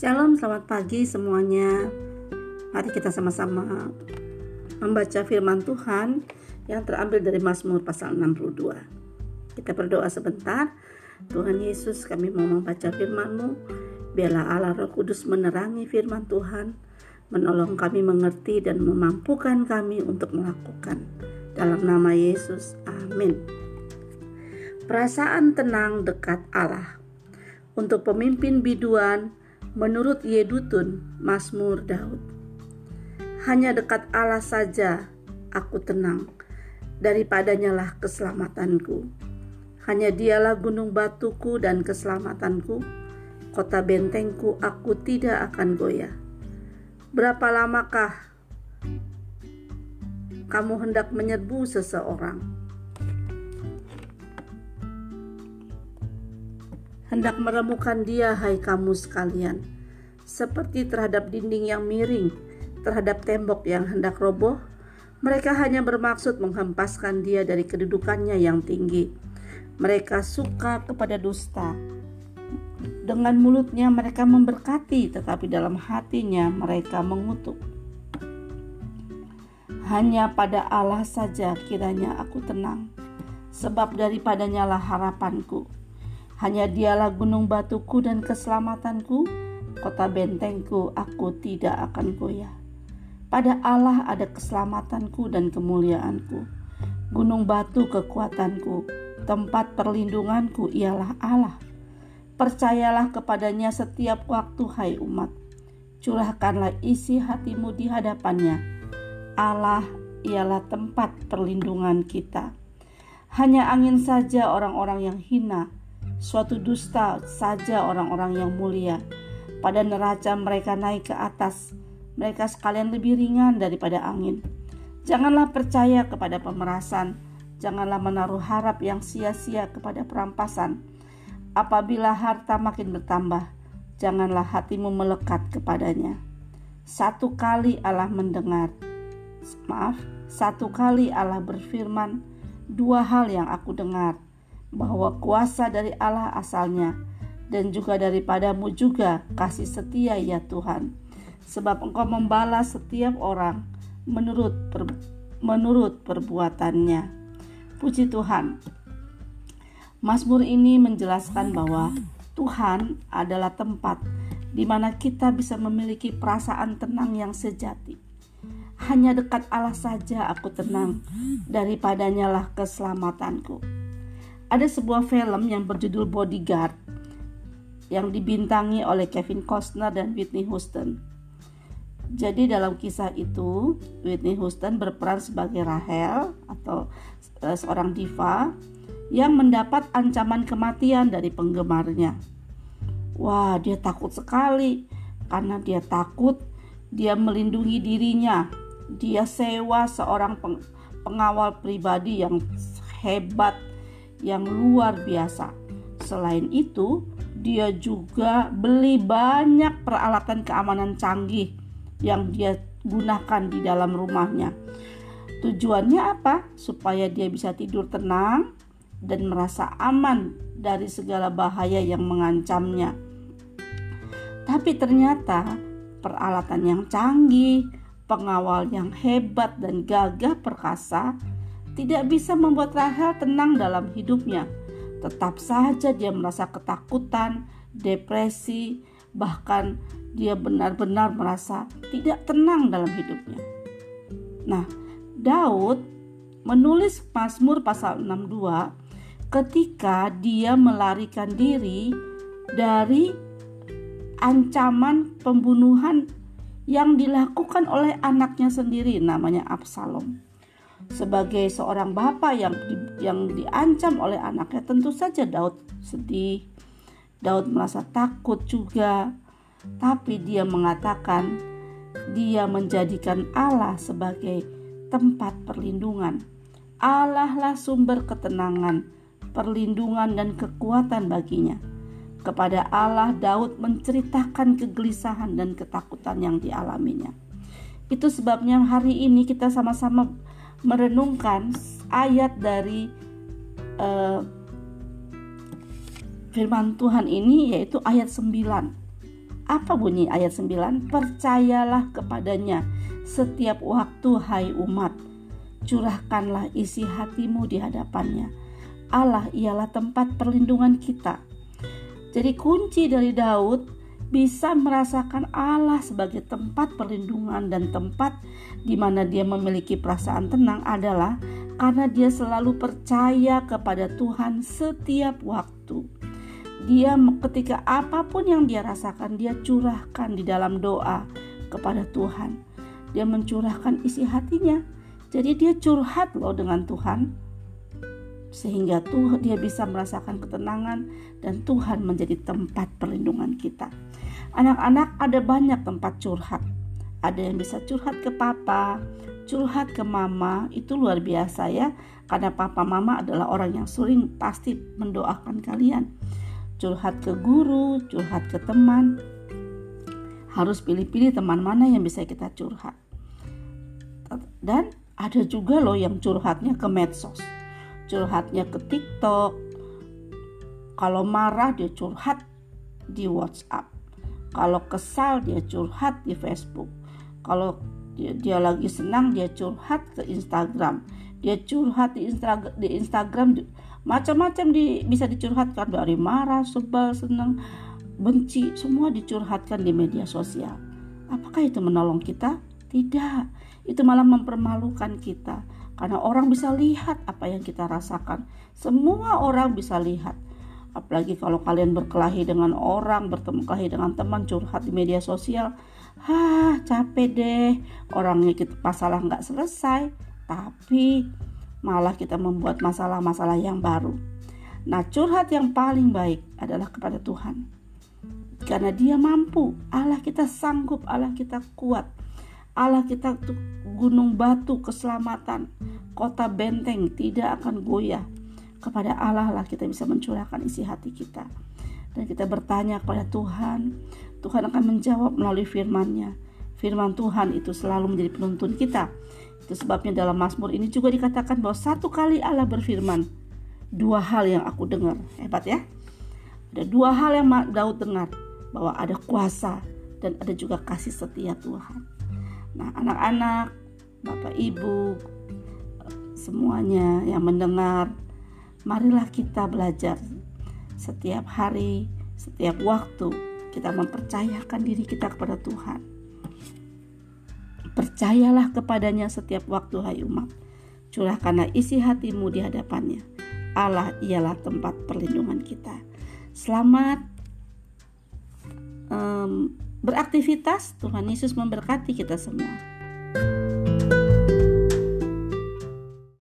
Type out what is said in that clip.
Shalom, selamat pagi semuanya. Mari kita sama-sama membaca firman Tuhan yang terambil dari Mazmur pasal 62. Kita berdoa sebentar. Tuhan Yesus, kami mau membaca firman-Mu. Biarlah Allah Roh Kudus menerangi firman Tuhan, menolong kami mengerti dan memampukan kami untuk melakukan. Dalam nama Yesus, amin. Perasaan tenang dekat Allah. Untuk pemimpin biduan, menurut Yedutun, Mazmur Daud. Hanya dekat Allah saja aku tenang, daripadanya lah keselamatanku. Hanya dialah gunung batuku dan keselamatanku, kota bentengku aku tidak akan goyah. Berapa lamakah kamu hendak menyerbu seseorang? Hendak meremukan dia, hai kamu sekalian, seperti terhadap dinding yang miring, terhadap tembok yang hendak roboh. Mereka hanya bermaksud menghempaskan dia dari kedudukannya yang tinggi. Mereka suka kepada dusta. Dengan mulutnya mereka memberkati, tetapi dalam hatinya mereka mengutuk. Hanya pada Allah saja kiranya aku tenang, sebab daripadanya lah harapanku. Hanya dialah gunung batuku dan keselamatanku, kota bentengku, aku tidak akan goyah. Pada Allah ada keselamatanku dan kemuliaanku. Gunung batu kekuatanku, tempat perlindunganku ialah Allah. Percayalah kepadanya setiap waktu, hai umat. Curahkanlah isi hatimu di hadapannya. Allah ialah tempat perlindungan kita. Hanya angin saja orang-orang yang hina suatu dusta saja orang-orang yang mulia. Pada neraca mereka naik ke atas, mereka sekalian lebih ringan daripada angin. Janganlah percaya kepada pemerasan, janganlah menaruh harap yang sia-sia kepada perampasan. Apabila harta makin bertambah, janganlah hatimu melekat kepadanya. Satu kali Allah mendengar, maaf, satu kali Allah berfirman, dua hal yang aku dengar bahwa kuasa dari Allah asalnya dan juga daripadamu juga kasih setia ya Tuhan. Sebab engkau membalas setiap orang menurut per, menurut perbuatannya. Puji Tuhan. Mazmur ini menjelaskan bahwa Tuhan adalah tempat di mana kita bisa memiliki perasaan tenang yang sejati. Hanya dekat Allah saja aku tenang. Daripadanya lah keselamatanku ada sebuah film yang berjudul Bodyguard yang dibintangi oleh Kevin Costner dan Whitney Houston. Jadi dalam kisah itu Whitney Houston berperan sebagai Rahel atau uh, seorang diva yang mendapat ancaman kematian dari penggemarnya. Wah, dia takut sekali karena dia takut dia melindungi dirinya. Dia sewa seorang pengawal pribadi yang hebat yang luar biasa. Selain itu, dia juga beli banyak peralatan keamanan canggih yang dia gunakan di dalam rumahnya. Tujuannya apa? Supaya dia bisa tidur tenang dan merasa aman dari segala bahaya yang mengancamnya. Tapi ternyata peralatan yang canggih, pengawal yang hebat dan gagah perkasa tidak bisa membuat Rahel tenang dalam hidupnya. Tetap saja dia merasa ketakutan, depresi, bahkan dia benar-benar merasa tidak tenang dalam hidupnya. Nah, Daud menulis Mazmur pasal 62 ketika dia melarikan diri dari ancaman pembunuhan yang dilakukan oleh anaknya sendiri namanya Absalom sebagai seorang bapak yang di, yang diancam oleh anaknya tentu saja Daud sedih. Daud merasa takut juga. Tapi dia mengatakan dia menjadikan Allah sebagai tempat perlindungan. Allah lah sumber ketenangan perlindungan dan kekuatan baginya. Kepada Allah Daud menceritakan kegelisahan dan ketakutan yang dialaminya. Itu sebabnya hari ini kita sama-sama merenungkan ayat dari uh, firman Tuhan ini yaitu ayat 9. Apa bunyi ayat 9? Percayalah kepadanya setiap waktu hai umat. Curahkanlah isi hatimu di hadapannya. Allah ialah tempat perlindungan kita. Jadi kunci dari Daud bisa merasakan Allah sebagai tempat perlindungan dan tempat di mana dia memiliki perasaan tenang adalah karena dia selalu percaya kepada Tuhan setiap waktu. Dia ketika apa pun yang dia rasakan dia curahkan di dalam doa kepada Tuhan. Dia mencurahkan isi hatinya. Jadi dia curhat loh dengan Tuhan sehingga tuh dia bisa merasakan ketenangan dan Tuhan menjadi tempat perlindungan kita anak-anak ada banyak tempat curhat ada yang bisa curhat ke papa curhat ke mama itu luar biasa ya karena papa mama adalah orang yang sering pasti mendoakan kalian curhat ke guru, curhat ke teman. Harus pilih-pilih teman mana yang bisa kita curhat. Dan ada juga loh yang curhatnya ke medsos. Curhatnya ke TikTok. Kalau marah dia curhat di WhatsApp. Kalau kesal dia curhat di Facebook. Kalau dia, dia lagi senang dia curhat ke Instagram. Dia curhat di, Instagram di Instagram macam-macam di, bisa dicurhatkan dari marah, sebal, senang, benci, semua dicurhatkan di media sosial. Apakah itu menolong kita? Tidak. Itu malah mempermalukan kita. Karena orang bisa lihat apa yang kita rasakan. Semua orang bisa lihat. Apalagi kalau kalian berkelahi dengan orang, bertemu kelahi dengan teman, curhat di media sosial. Hah, capek deh. Orangnya kita masalah nggak selesai. Tapi malah kita membuat masalah-masalah yang baru. Nah, curhat yang paling baik adalah kepada Tuhan. Karena Dia mampu, Allah kita sanggup, Allah kita kuat. Allah kita tuh gunung batu keselamatan, kota benteng tidak akan goyah. Kepada Allah lah kita bisa mencurahkan isi hati kita. Dan kita bertanya kepada Tuhan, Tuhan akan menjawab melalui firman-Nya. Firman Tuhan itu selalu menjadi penuntun kita itu sebabnya dalam Mazmur ini juga dikatakan bahwa satu kali Allah berfirman, dua hal yang aku dengar. Hebat ya. Ada dua hal yang Daud dengar, bahwa ada kuasa dan ada juga kasih setia Tuhan. Nah, anak-anak, Bapak Ibu, semuanya yang mendengar, marilah kita belajar setiap hari, setiap waktu kita mempercayakan diri kita kepada Tuhan Percayalah kepadanya setiap waktu hai umat. Curahkanlah isi hatimu di hadapannya. Allah ialah tempat perlindungan kita. Selamat um, beraktivitas. Tuhan Yesus memberkati kita semua.